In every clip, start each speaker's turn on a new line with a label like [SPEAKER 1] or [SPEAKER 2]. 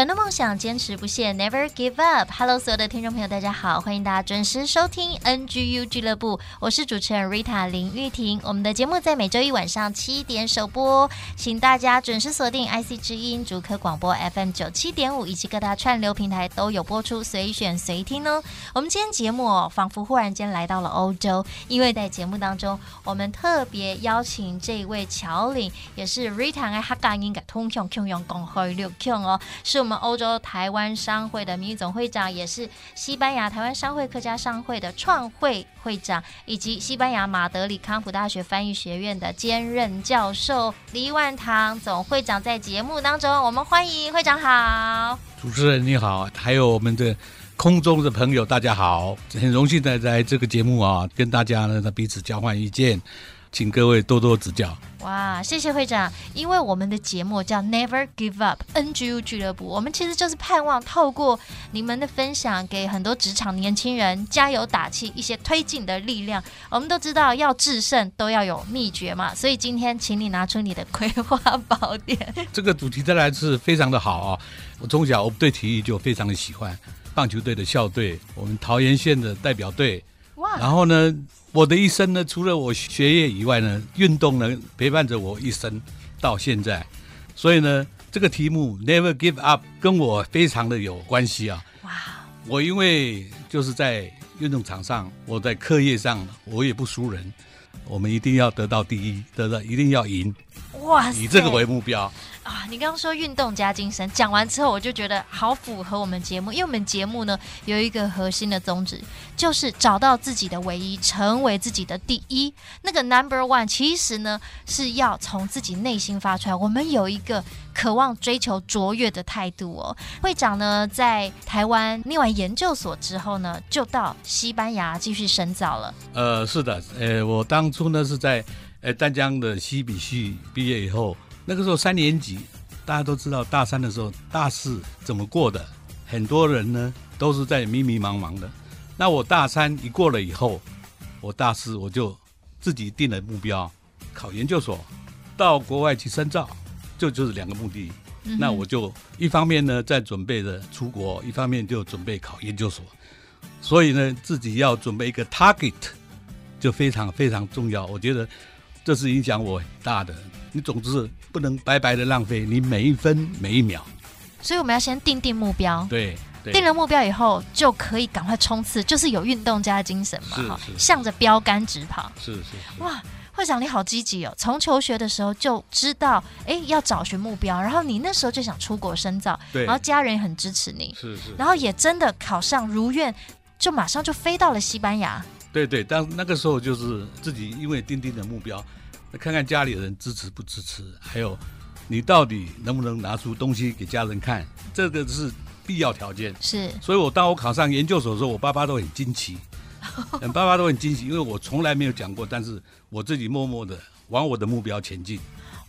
[SPEAKER 1] 转动梦想，坚持不懈，Never give up。Hello，所有的听众朋友，大家好，欢迎大家准时收听 NGU 俱乐部，我是主持人 Rita 林玉婷。我们的节目在每周一晚上七点首播，请大家准时锁定 IC 之音竹科广播 FM 九七点五，以及各大串流平台都有播出，随选随听哦。我们今天节目哦，仿佛忽然间来到了欧洲，因为在节目当中，我们特别邀请这位侨领，也是 Rita 爱哈嘎音的通向共用共会六强哦，是我们。我们欧洲台湾商会的名誉总会长，也是西班牙台湾商会客家商会的创会会长，以及西班牙马德里康普大学翻译学院的兼任教授黎万堂总会长，在节目当中，我们欢迎会长好。
[SPEAKER 2] 主持人你好，还有我们的空中的朋友，大家好，很荣幸的在这个节目啊，跟大家呢彼此交换意见。请各位多多指教。
[SPEAKER 1] 哇，谢谢会长，因为我们的节目叫 Never Give Up NGU 俱乐部，我们其实就是盼望透过你们的分享，给很多职场年轻人加油打气，一些推进的力量。我们都知道要制胜都要有秘诀嘛，所以今天请你拿出你的葵花宝典。
[SPEAKER 2] 这个主题再来是非常的好啊！我从小我对体育就非常的喜欢，棒球队的校队，我们桃园县的代表队。哇！然后呢？我的一生呢，除了我学业以外呢，运动呢陪伴着我一生到现在，所以呢，这个题目 Never Give Up 跟我非常的有关系啊。哇！我因为就是在运动场上，我在课业上我也不输人，我们一定要得到第一，得到一定要赢。哇！以这个为目标。
[SPEAKER 1] 啊，你刚刚说运动加精神，讲完之后我就觉得好符合我们节目，因为我们节目呢有一个核心的宗旨，就是找到自己的唯一，成为自己的第一。那个 number one 其实呢是要从自己内心发出来。我们有一个渴望追求卓越的态度哦。会长呢在台湾念完研究所之后呢，就到西班牙继续深造了。
[SPEAKER 2] 呃，是的，呃，我当初呢是在呃淡江的西比系毕业以后。那个时候三年级，大家都知道大三的时候大四怎么过的，很多人呢都是在迷迷茫茫的。那我大三一过了以后，我大四我就自己定了目标，考研究所，到国外去深造，就就是两个目的。嗯、那我就一方面呢在准备着出国，一方面就准备考研究所。所以呢，自己要准备一个 target，就非常非常重要。我觉得这是影响我很大的。你总之不能白白的浪费你每一分每一秒，
[SPEAKER 1] 所以我们要先定定目
[SPEAKER 2] 标。对，
[SPEAKER 1] 定了目标以后就可以赶快冲刺，就是有运动家的精神嘛，哈，向着标杆直跑。
[SPEAKER 2] 是是，是。
[SPEAKER 1] 哇，会长你好积极哦！从求学的时候就知道，哎，要找寻目标，然后你那时候就想出国深造，对，然后家人也很支持你，
[SPEAKER 2] 是是，
[SPEAKER 1] 然后也真的考上如愿，就马上就飞到了西班牙。
[SPEAKER 2] 对对，但那个时候就是自己因为定定的目标。看看家里人支持不支持，还有你到底能不能拿出东西给家人看，这个是必要条件。
[SPEAKER 1] 是，
[SPEAKER 2] 所以我当我考上研究所的时候，我爸爸都很惊奇，爸爸都很惊奇，因为我从来没有讲过，但是我自己默默的往我的目标前进。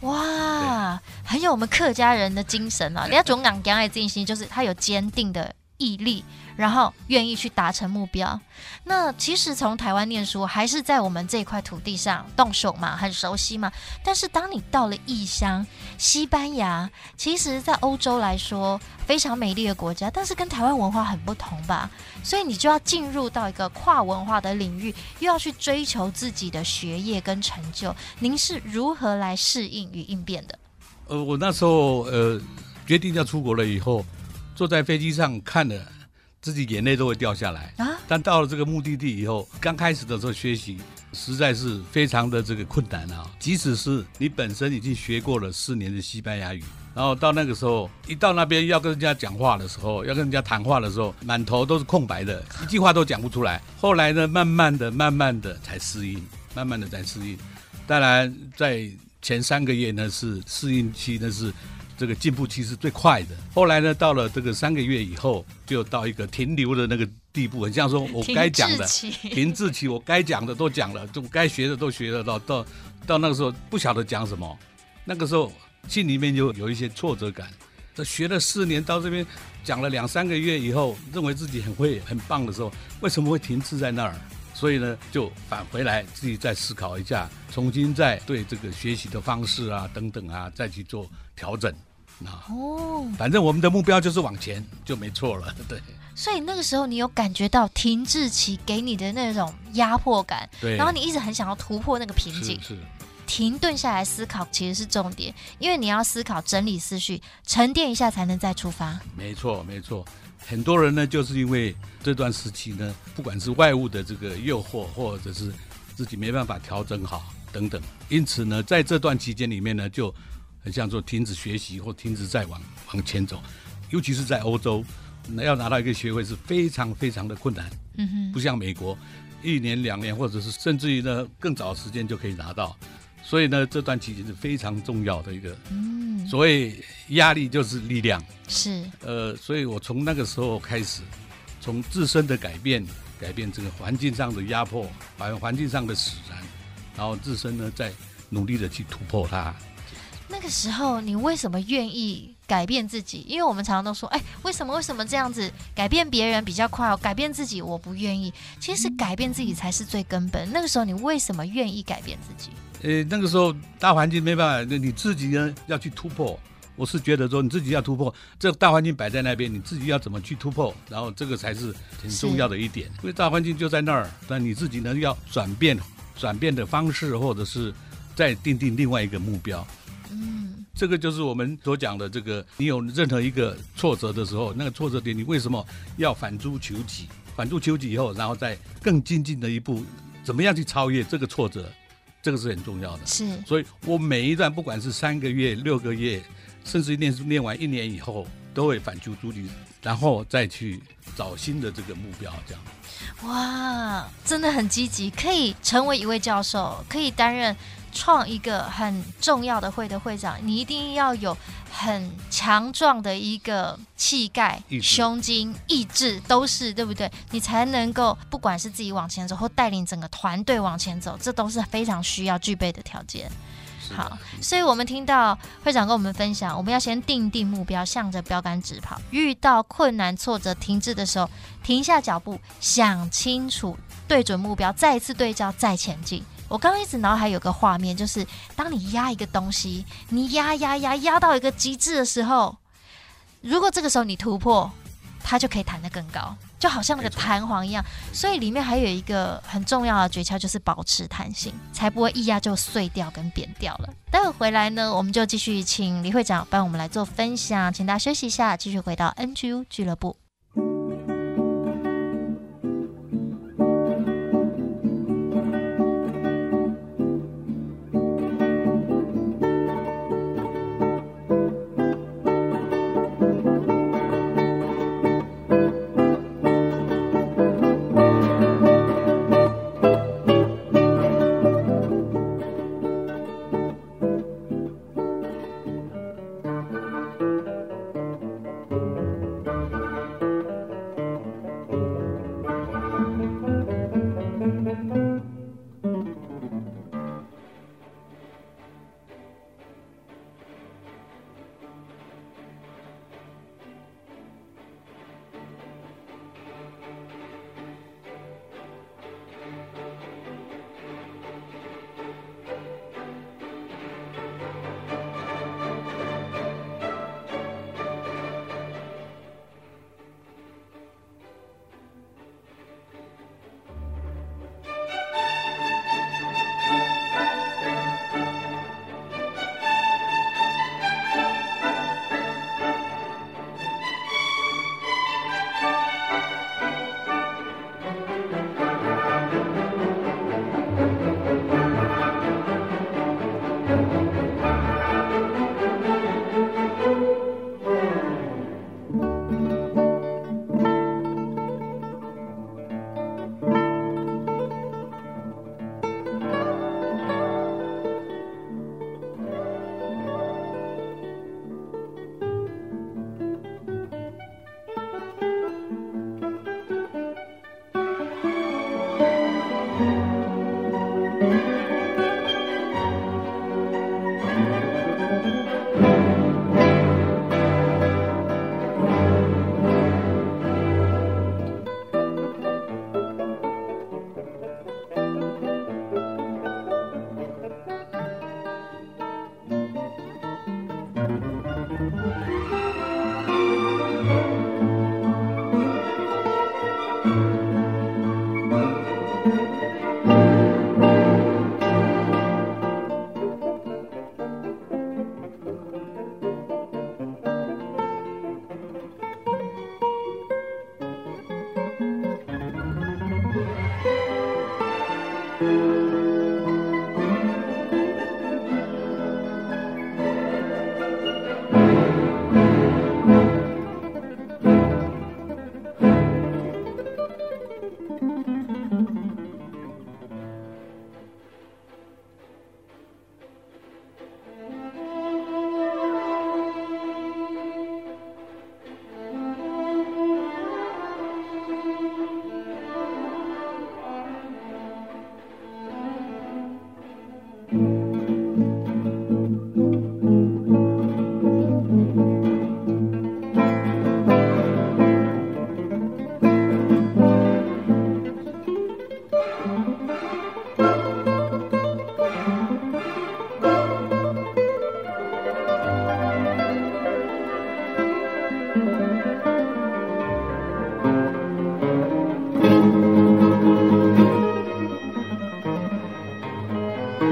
[SPEAKER 1] 哇，很有我们客家人的精神啊！人家总讲讲爱进行，就是他有坚定的毅力。然后愿意去达成目标，那其实从台湾念书还是在我们这块土地上动手嘛，很熟悉嘛。但是当你到了异乡，西班牙，其实在欧洲来说非常美丽的国家，但是跟台湾文化很不同吧？所以你就要进入到一个跨文化的领域，又要去追求自己的学业跟成就。您是如何来适应与应变的？
[SPEAKER 2] 呃，我那时候呃决定要出国了以后，坐在飞机上看了。自己眼泪都会掉下来啊！但到了这个目的地以后，刚开始的时候学习实在是非常的这个困难啊。即使是你本身已经学过了四年的西班牙语，然后到那个时候一到那边要跟人家讲话的时候，要跟人家谈话的时候，满头都是空白的，一句话都讲不出来。后来呢，慢慢的、慢慢的才适应，慢慢的才适应。当然，在前三个月呢是适应期，那是这个进步期是最快的。后来呢，到了这个三个月以后，就到一个停留的那个地步，很像说 我该讲的停滞期，我该讲的都讲了，就该学的都学了，到到到那个时候不晓得讲什么，那个时候心里面就有一些挫折感。这学了四年，到这边讲了两三个月以后，认为自己很会很棒的时候，为什么会停滞在那儿？所以呢，就返回来自己再思考一下，重新再对这个学习的方式啊等等啊，再去做调整。啊，哦，反正我们的目标就是往前，就没错了。对。
[SPEAKER 1] 所以那个时候，你有感觉到停滞期给你的那种压迫感，
[SPEAKER 2] 对。
[SPEAKER 1] 然后你一直很想要突破那个瓶颈。
[SPEAKER 2] 是。是
[SPEAKER 1] 停顿下来思考其实是重点，因为你要思考、整理思绪、沉淀一下，才能再出发。
[SPEAKER 2] 没错，没错。很多人呢，就是因为这段时期呢，不管是外物的这个诱惑，或者是自己没办法调整好等等，因此呢，在这段期间里面呢，就很像说停止学习或停止再往往前走。尤其是在欧洲，那要拿到一个学位是非常非常的困难。嗯哼，不像美国，一年两年，或者是甚至于呢更早的时间就可以拿到。所以呢，这段期间是非常重要的一个，嗯，所谓压力就是力量，
[SPEAKER 1] 是，
[SPEAKER 2] 呃，所以我从那个时候开始，从自身的改变，改变这个环境上的压迫，环环境上的使然，然后自身呢，再努力的去突破它。
[SPEAKER 1] 那个时候，你为什么愿意改变自己？因为我们常常都说，哎，为什么为什么这样子改变别人比较快哦？改变自己我不愿意。其实改变自己才是最根本。那个时候，你为什么愿意改变自己？
[SPEAKER 2] 呃，那个时候大环境没办法，那你自己呢要去突破。我是觉得说你自己要突破，这大环境摆在那边，你自己要怎么去突破？然后这个才是很重要的一点，因为大环境就在那儿，但你自己呢要转变，转变的方式，或者是再定定另外一个目标。嗯，这个就是我们所讲的这个，你有任何一个挫折的时候，那个挫折点你为什么要反诸求己？反诸求己以后，然后再更精进的一步，怎么样去超越这个挫折？这个是很重要的，
[SPEAKER 1] 是，
[SPEAKER 2] 所以我每一段不管是三个月、六个月，甚至念书念完一年以后，都会反求诸己，然后再去找新的这个目标，这样。
[SPEAKER 1] 哇，真的很积极，可以成为一位教授，可以担任。创一个很重要的会的会长，你一定要有很强壮的一个气概、胸襟、意志，都是对不对？你才能够不管是自己往前走，或带领整个团队往前走，这都是非常需要具备的条件。好，所以我们听到会长跟我们分享，我们要先定定目标，向着标杆直跑。遇到困难、挫折、停滞的时候，停下脚步，想清楚，对准目标，再一次对焦，再前进。我刚刚一直脑海有个画面，就是当你压一个东西，你压压压压到一个极致的时候，如果这个时候你突破，它就可以弹得更高，就好像那个弹簧一样。所以里面还有一个很重要的诀窍，就是保持弹性，才不会一压就碎掉跟扁掉了。待会回来呢，我们就继续请李会长帮我们来做分享，请大家休息一下，继续回到 NGU 俱乐部。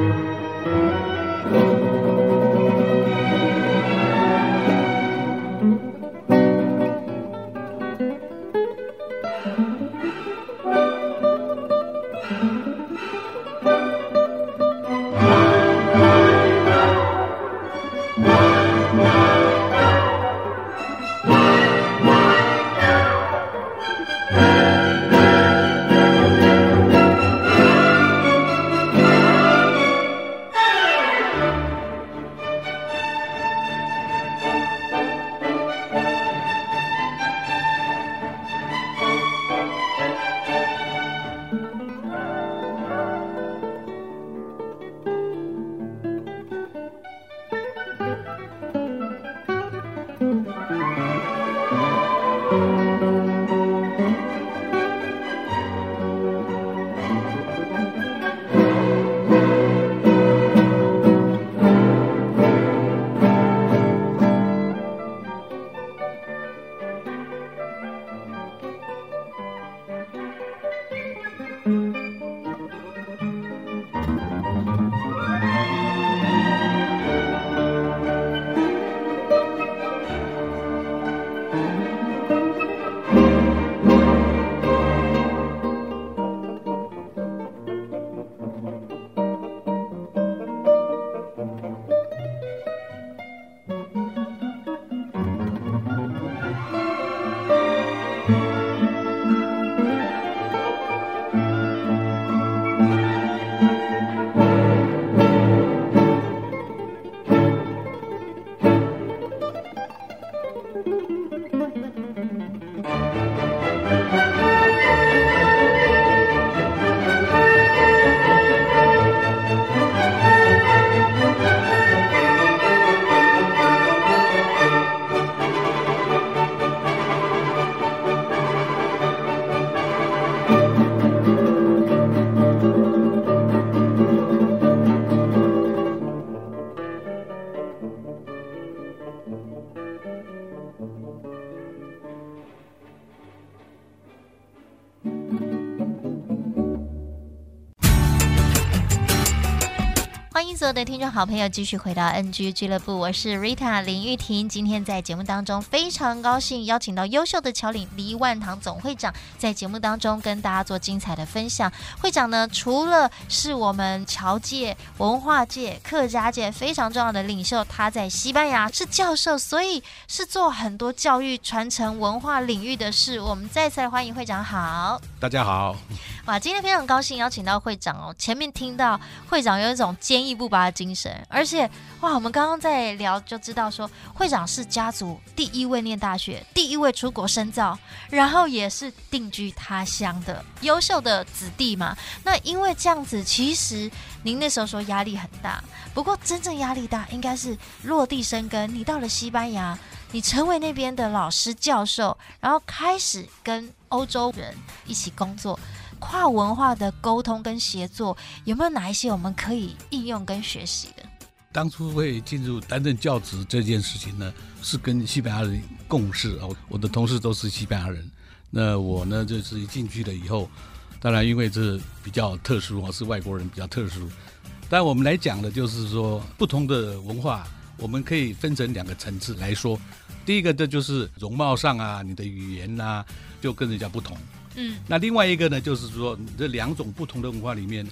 [SPEAKER 1] 所 Mm-hmm. 的听众好朋友，继续回到 NG 俱乐部，我是 Rita 林玉婷。今天在节目当中非常高兴邀请到优秀的侨领黎万堂总会长，在节目当中跟大家做精彩的分享。会长呢，除了是我们侨界、文化界、客家界非常重要的领袖，他在西班牙是教授，所以是做很多教育、传承文化领域的事。我们再次欢迎会长，好，
[SPEAKER 2] 大家好。
[SPEAKER 1] 哇，今天非常高兴邀请到会长哦。前面听到会长有一种坚毅不拔精神。而且，哇，我们刚刚在聊就知道说，会长是家族第一位念大学、第一位出国深造，然后也是定居他乡的优秀的子弟嘛。那因为这样子，其实您那时候说压力很大，不过真正压力大应该是落地生根。你到了西班牙。你成为那边的老师教授，然后开始跟欧洲人一起工作，跨文化的沟通跟协作，有没有哪一些我们可以应用跟学习的？
[SPEAKER 2] 当初会进入担任教职这件事情呢，是跟西班牙人共事啊。我的同事都是西班牙人，那我呢就是一进去了以后，当然因为这比较特殊啊，是外国人比较特殊。但我们来讲的就是说不同的文化。我们可以分成两个层次来说，第一个这就是容貌上啊，你的语言呐、啊，就跟人家不同。嗯，那另外一个呢，就是说这两种不同的文化里面，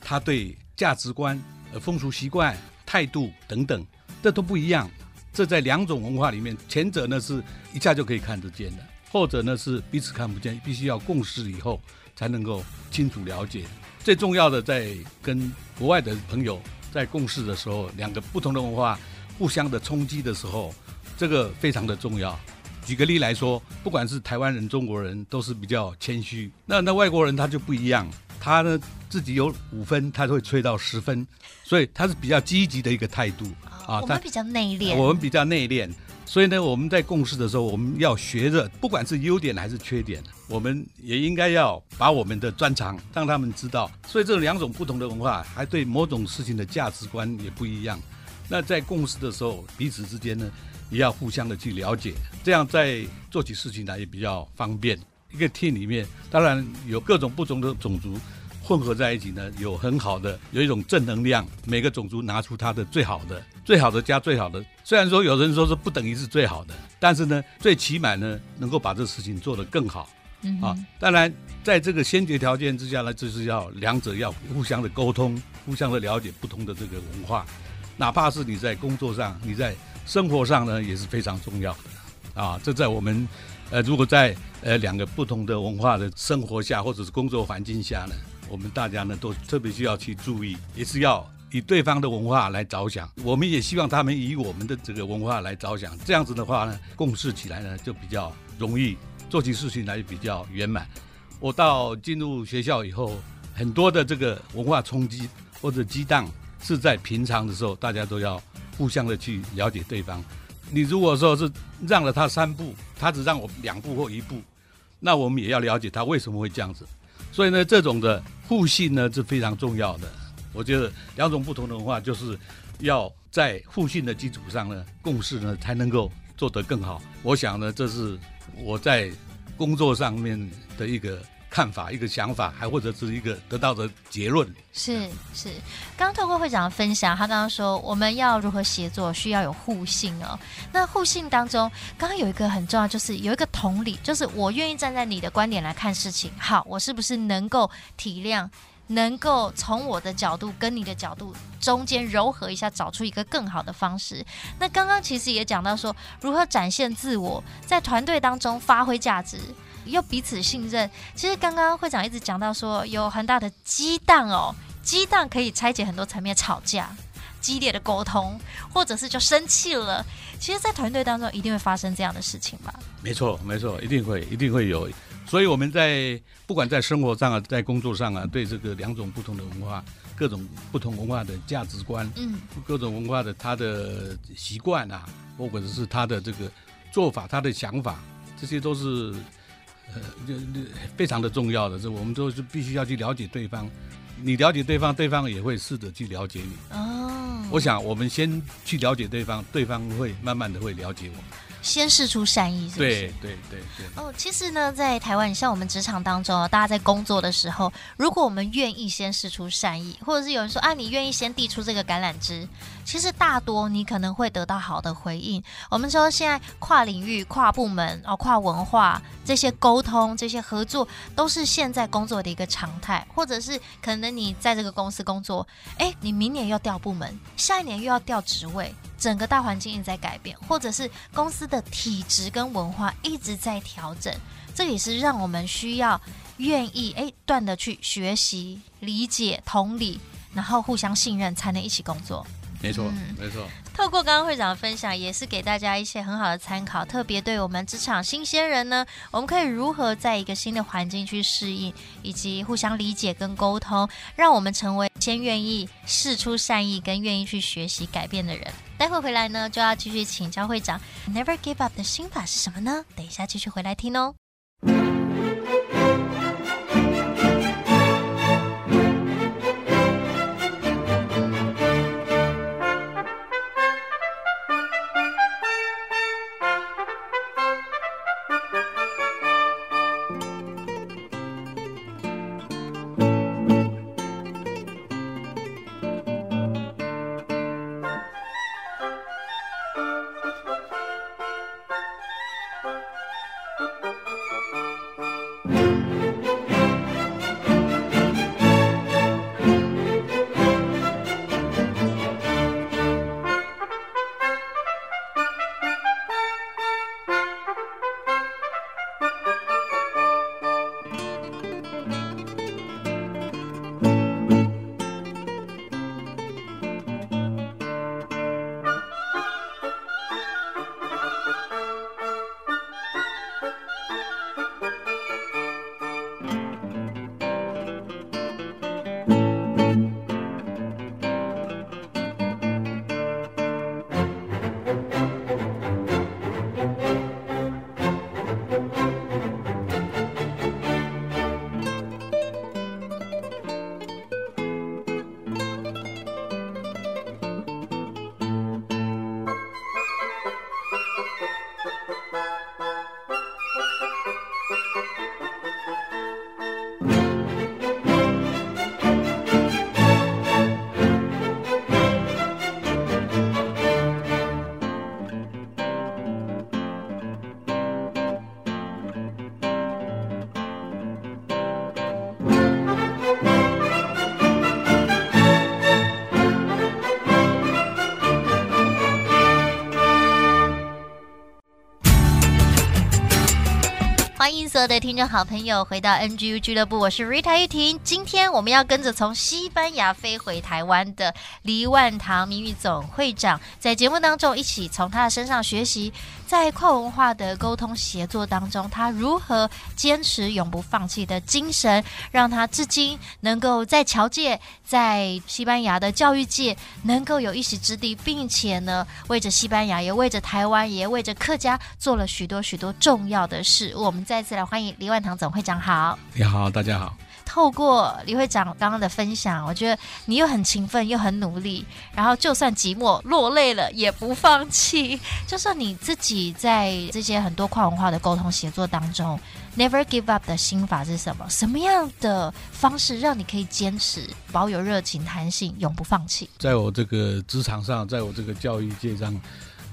[SPEAKER 2] 他对价值观、呃风俗习惯、态度等等，这都不一样。这在两种文化里面，前者呢是一下就可以看得见的，后者呢是彼此看不见，必须要共事以后才能够清楚了解。最重要的，在跟国外的朋友在共事的时候，两个不同的文化。互相的冲击的时候，这个非常的重要。举个例来说，不管是台湾人、中国人，都是比较谦虚。那那外国人他就不一样，他呢自己有五分，他会吹到十分，所以他是比较积极的一个态度啊。
[SPEAKER 1] 我们比较内敛，
[SPEAKER 2] 我们比较内敛。所以呢，我们在共事的时候，我们要学着，不管是优点还是缺点，我们也应该要把我们的专长让他们知道。所以这两种不同的文化，还对某种事情的价值观也不一样。那在共事的时候，彼此之间呢，也要互相的去了解，这样在做起事情来也比较方便。一个 team 里面，当然有各种不同的种族混合在一起呢，有很好的，有一种正能量。每个种族拿出它的最好的，最好的加最好的。虽然说有人说是不等于是最好的，但是呢，最起码呢，能够把这事情做得更好。嗯啊，当然在这个先决条件之下呢，就是要两者要互相的沟通，互相的了解不同的这个文化。哪怕是你在工作上，你在生活上呢，也是非常重要的，啊，这在我们，呃，如果在呃两个不同的文化的生活下，或者是工作环境下呢，我们大家呢都特别需要去注意，也是要以对方的文化来着想，我们也希望他们以我们的这个文化来着想，这样子的话呢，共事起来呢就比较容易，做起事情来比较圆满。我到进入学校以后，很多的这个文化冲击或者激荡。是在平常的时候，大家都要互相的去了解对方。你如果说是让了他三步，他只让我两步或一步，那我们也要了解他为什么会这样子。所以呢，这种的互信呢是非常重要的。我觉得两种不同的文化，就是要在互信的基础上呢，共事呢才能够做得更好。我想呢，这是我在工作上面的一个。看法，一个想法，还或者是一个得到的结论。
[SPEAKER 1] 是是，刚刚透过会长的分享，他刚刚说我们要如何协作，需要有互信哦。那互信当中，刚刚有一个很重要，就是有一个同理，就是我愿意站在你的观点来看事情。好，我是不是能够体谅，能够从我的角度跟你的角度中间柔和一下，找出一个更好的方式。那刚刚其实也讲到说，如何展现自我，在团队当中发挥价值。又彼此信任，其实刚刚会长一直讲到说有很大的激荡哦，激荡可以拆解很多层面，吵架、激烈的沟通，或者是就生气了。其实，在团队当中一定会发生这样的事情吧？
[SPEAKER 2] 没错，没错，一定会，一定会有。所以我们在不管在生活上啊，在工作上啊，对这个两种不同的文化、各种不同文化的价值观，嗯，各种文化的他的习惯啊，或者是他的这个做法、他的想法，这些都是。呃，就非常的重要的，这我们都是必须要去了解对方。你了解对方，对方也会试着去了解你。哦，我想我们先去了解对方，对方会慢慢的会了解我。
[SPEAKER 1] 先试出善意是不是？
[SPEAKER 2] 对对对对。
[SPEAKER 1] 哦，其实呢，在台湾，像我们职场当中，大家在工作的时候，如果我们愿意先试出善意，或者是有人说啊，你愿意先递出这个橄榄枝，其实大多你可能会得到好的回应。我们说现在跨领域、跨部门、哦，跨文化这些沟通、这些合作，都是现在工作的一个常态。或者是可能你在这个公司工作，哎，你明年要调部门，下一年又要调职位。整个大环境一直在改变，或者是公司的体质跟文化一直在调整，这也是让我们需要愿意诶断的去学习、理解、同理，然后互相信任，才能一起工作。
[SPEAKER 2] 没错，嗯、没错。
[SPEAKER 1] 透过刚刚会长的分享，也是给大家一些很好的参考。特别对我们职场新鲜人呢，我们可以如何在一个新的环境去适应，以及互相理解跟沟通，让我们成为先愿意试出善意跟愿意去学习改变的人。待会回来呢，就要继续请教会长，Never give up 的心法是什么呢？等一下继续回来听哦。各位听众好朋友，回到 NGU 俱乐部，我是 Rita 玉婷。今天我们要跟着从西班牙飞回台湾的黎万堂名誉总会长，在节目当中一起从他的身上学习，在跨文化的沟通协作当中，他如何坚持永不放弃的精神，让他至今能够在侨界、在西班牙的教育界能够有一席之地，并且呢，为着西班牙，也为着台湾，也为着客家做了许多许多重要的事。我们再次来。欢迎黎万堂总会长好，
[SPEAKER 2] 你好，大家好。
[SPEAKER 1] 透过李会长刚刚的分享，我觉得你又很勤奋，又很努力，然后就算寂寞落泪了也不放弃。就算你自己在这些很多跨文化的沟通协作当中，Never give up 的心法是什么？什么样的方式让你可以坚持，保有热情、弹性，永不放弃？
[SPEAKER 2] 在我这个职场上，在我这个教育界上。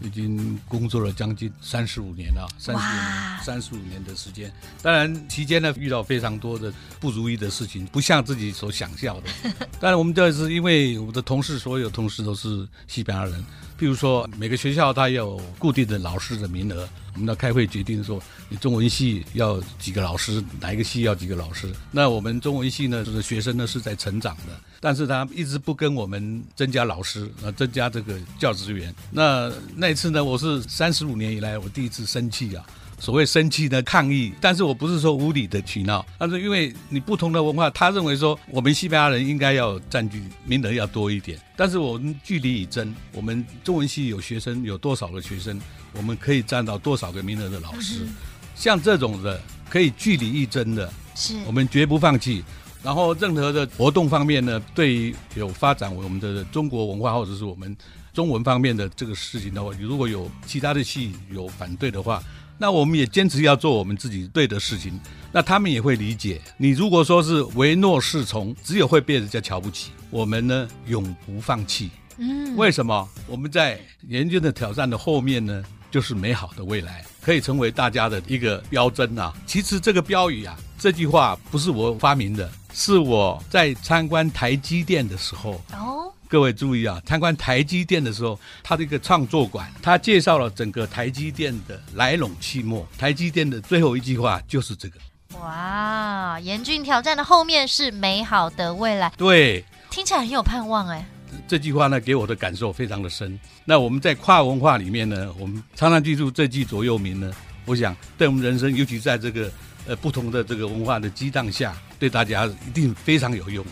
[SPEAKER 2] 已经工作了将近三十五年了，三十五年，三十五年的时间。当然期间呢，遇到非常多的不如意的事情，不像自己所想象的。当然我们这是因为我们的同事，所有同事都是西班牙人。譬如说，每个学校它有固定的老师的名额，我们要开会决定说，你中文系要几个老师，哪一个系要几个老师。那我们中文系呢，就是学生呢是在成长的，但是他一直不跟我们增加老师，呃，增加这个教职员。那那一次呢，我是三十五年以来我第一次生气啊。所谓生气呢抗议，但是我不是说无理的取闹，但是因为你不同的文化，他认为说我们西班牙人应该要占据名额要多一点，但是我们据理力争，我们中文系有学生有多少个学生，我们可以占到多少个名额的老师，像这种的可以据理力争的，是我们绝不放弃。然后任何的活动方面呢，对于有发展我们的中国文化或者是我们中文方面的这个事情的话，如果有其他的系有反对的话。那我们也坚持要做我们自己对的事情，那他们也会理解。你如果说是唯诺是从，只有会被人家瞧不起。我们呢，永不放弃。嗯，为什么？我们在严峻的挑战的后面呢，就是美好的未来，可以成为大家的一个标针啊。其实这个标语啊，这句话不是我发明的，是我在参观台积电的时候。哦。各位注意啊，参观台积电的时候，它的一个创作馆，它介绍了整个台积电的来龙去脉。台积电的最后一句话就是这个：哇，
[SPEAKER 1] 严峻挑战的后面是美好的未来。
[SPEAKER 2] 对，
[SPEAKER 1] 听起来很有盼望哎。
[SPEAKER 2] 这句话呢，给我的感受非常的深。那我们在跨文化里面呢，我们常常记住这句座右铭呢，我想对我们人生，尤其在这个呃不同的这个文化的激荡下，对大家一定非常有用。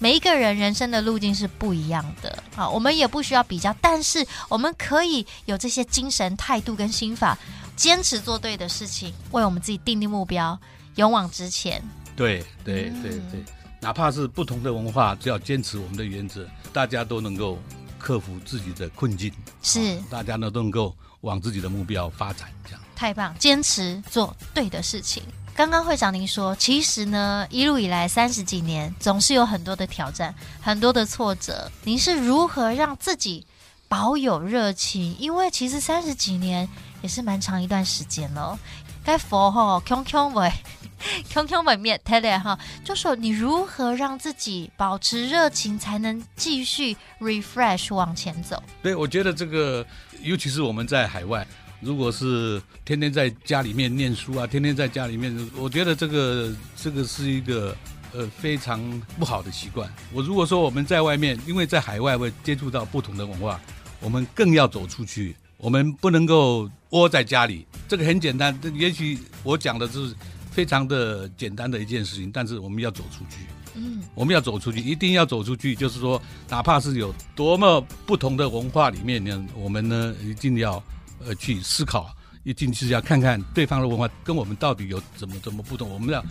[SPEAKER 1] 每一个人人生的路径是不一样的，啊，我们也不需要比较，但是我们可以有这些精神、态度跟心法，坚持做对的事情，为我们自己定定目标，勇往直前。
[SPEAKER 2] 对对对对，哪怕是不同的文化，只要坚持我们的原则，大家都能够克服自己的困境，
[SPEAKER 1] 是
[SPEAKER 2] 大家呢都能够往自己的目标发展，这样
[SPEAKER 1] 太棒，坚持做对的事情。刚刚会长您说，其实呢，一路以来三十几年，总是有很多的挑战，很多的挫折。您是如何让自己保有热情？因为其实三十几年也是蛮长一段时间了。该佛哈，空空为空空为灭，太累哈。就说你如何让自己保持热情，才能继续 refresh 往前走？
[SPEAKER 2] 对，我觉得这个，尤其是我们在海外。如果是天天在家里面念书啊，天天在家里面，我觉得这个这个是一个呃非常不好的习惯。我如果说我们在外面，因为在海外会接触到不同的文化，我们更要走出去。我们不能够窝在家里。这个很简单，也许我讲的是非常的简单的一件事情，但是我们要走出去。嗯，我们要走出去，一定要走出去。就是说，哪怕是有多么不同的文化里面呢，我们呢一定要。呃，去思考，一定是要看看对方的文化跟我们到底有怎么怎么不同。我们要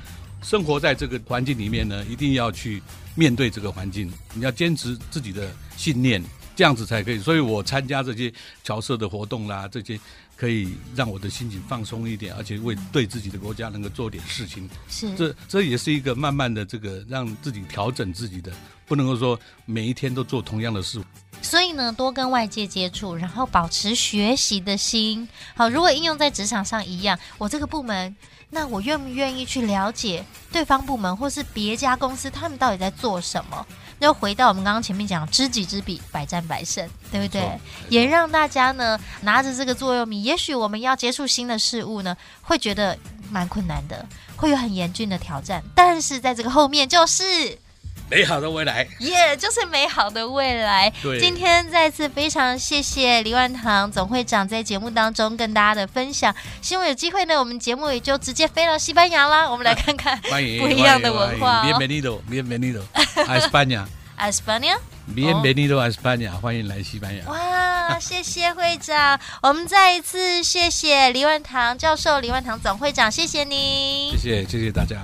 [SPEAKER 2] 生活在这个环境里面呢，一定要去面对这个环境。你要坚持自己的信念，这样子才可以。所以我参加这些侨社的活动啦，这些可以让我的心情放松一点，而且为对自己的国家能够做点事情。
[SPEAKER 1] 是，
[SPEAKER 2] 这这也是一个慢慢的这个让自己调整自己的，不能够说每一天都做同样的事。
[SPEAKER 1] 所以呢，多跟外界接触，然后保持学习的心。好，如果应用在职场上一样，我这个部门，那我愿不愿意去了解对方部门或是别家公司，他们到底在做什么？那又回到我们刚刚前面讲，知己知彼，百战百胜，对不对？也让大家呢拿着这个座右铭，也许我们要接触新的事物呢，会觉得蛮困难的，会有很严峻的挑战，但是在这个后面就是。
[SPEAKER 2] 美好的未来，
[SPEAKER 1] 耶，yeah, 就是美好的未来。
[SPEAKER 2] 对，
[SPEAKER 1] 今天再次非常谢谢黎万堂总会长在节目当中跟大家的分享。希望有机会呢，我们节目也就直接飞到西班牙啦。我们来看看不一样的文化。
[SPEAKER 2] Bienvenido，Bienvenido，España，Bienvenido España，欢迎来西班牙。
[SPEAKER 1] 哇，谢谢会长，我们再一次谢谢黎万堂教授、黎万堂总会长，谢谢您。
[SPEAKER 2] 谢谢，谢谢大家。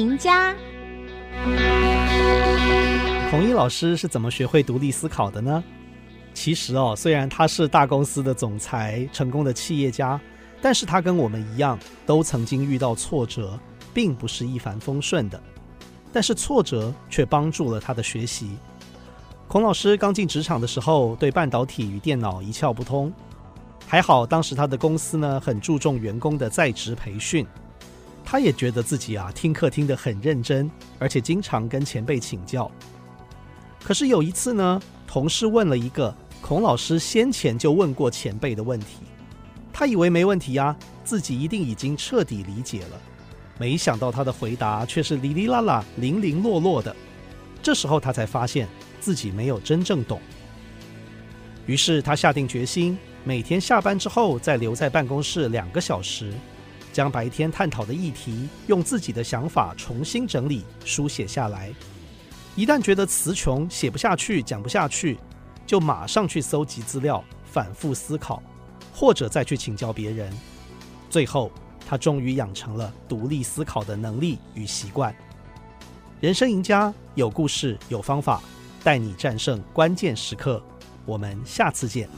[SPEAKER 3] 赢家，
[SPEAKER 4] 孔乙老师是怎么学会独立思考的呢？其实哦，虽然他是大公司的总裁，成功的企业家，但是他跟我们一样，都曾经遇到挫折，并不是一帆风顺的。但是挫折却帮助了他的学习。孔老师刚进职场的时候，对半导体与电脑一窍不通，还好当时他的公司呢，很注重员工的在职培训。他也觉得自己啊听课听得很认真，而且经常跟前辈请教。可是有一次呢，同事问了一个孔老师先前就问过前辈的问题，他以为没问题啊，自己一定已经彻底理解了。没想到他的回答却是哩哩啦啦、零零落落的。这时候他才发现自己没有真正懂。于是他下定决心，每天下班之后再留在办公室两个小时。将白天探讨的议题用自己的想法重新整理、书写下来。一旦觉得词穷、写不下去、讲不下去，就马上去搜集资料、反复思考，或者再去请教别人。最后，他终于养成了独立思考的能力与习惯。人生赢家有故事、有方法，带你战胜关键时刻。我们下次见。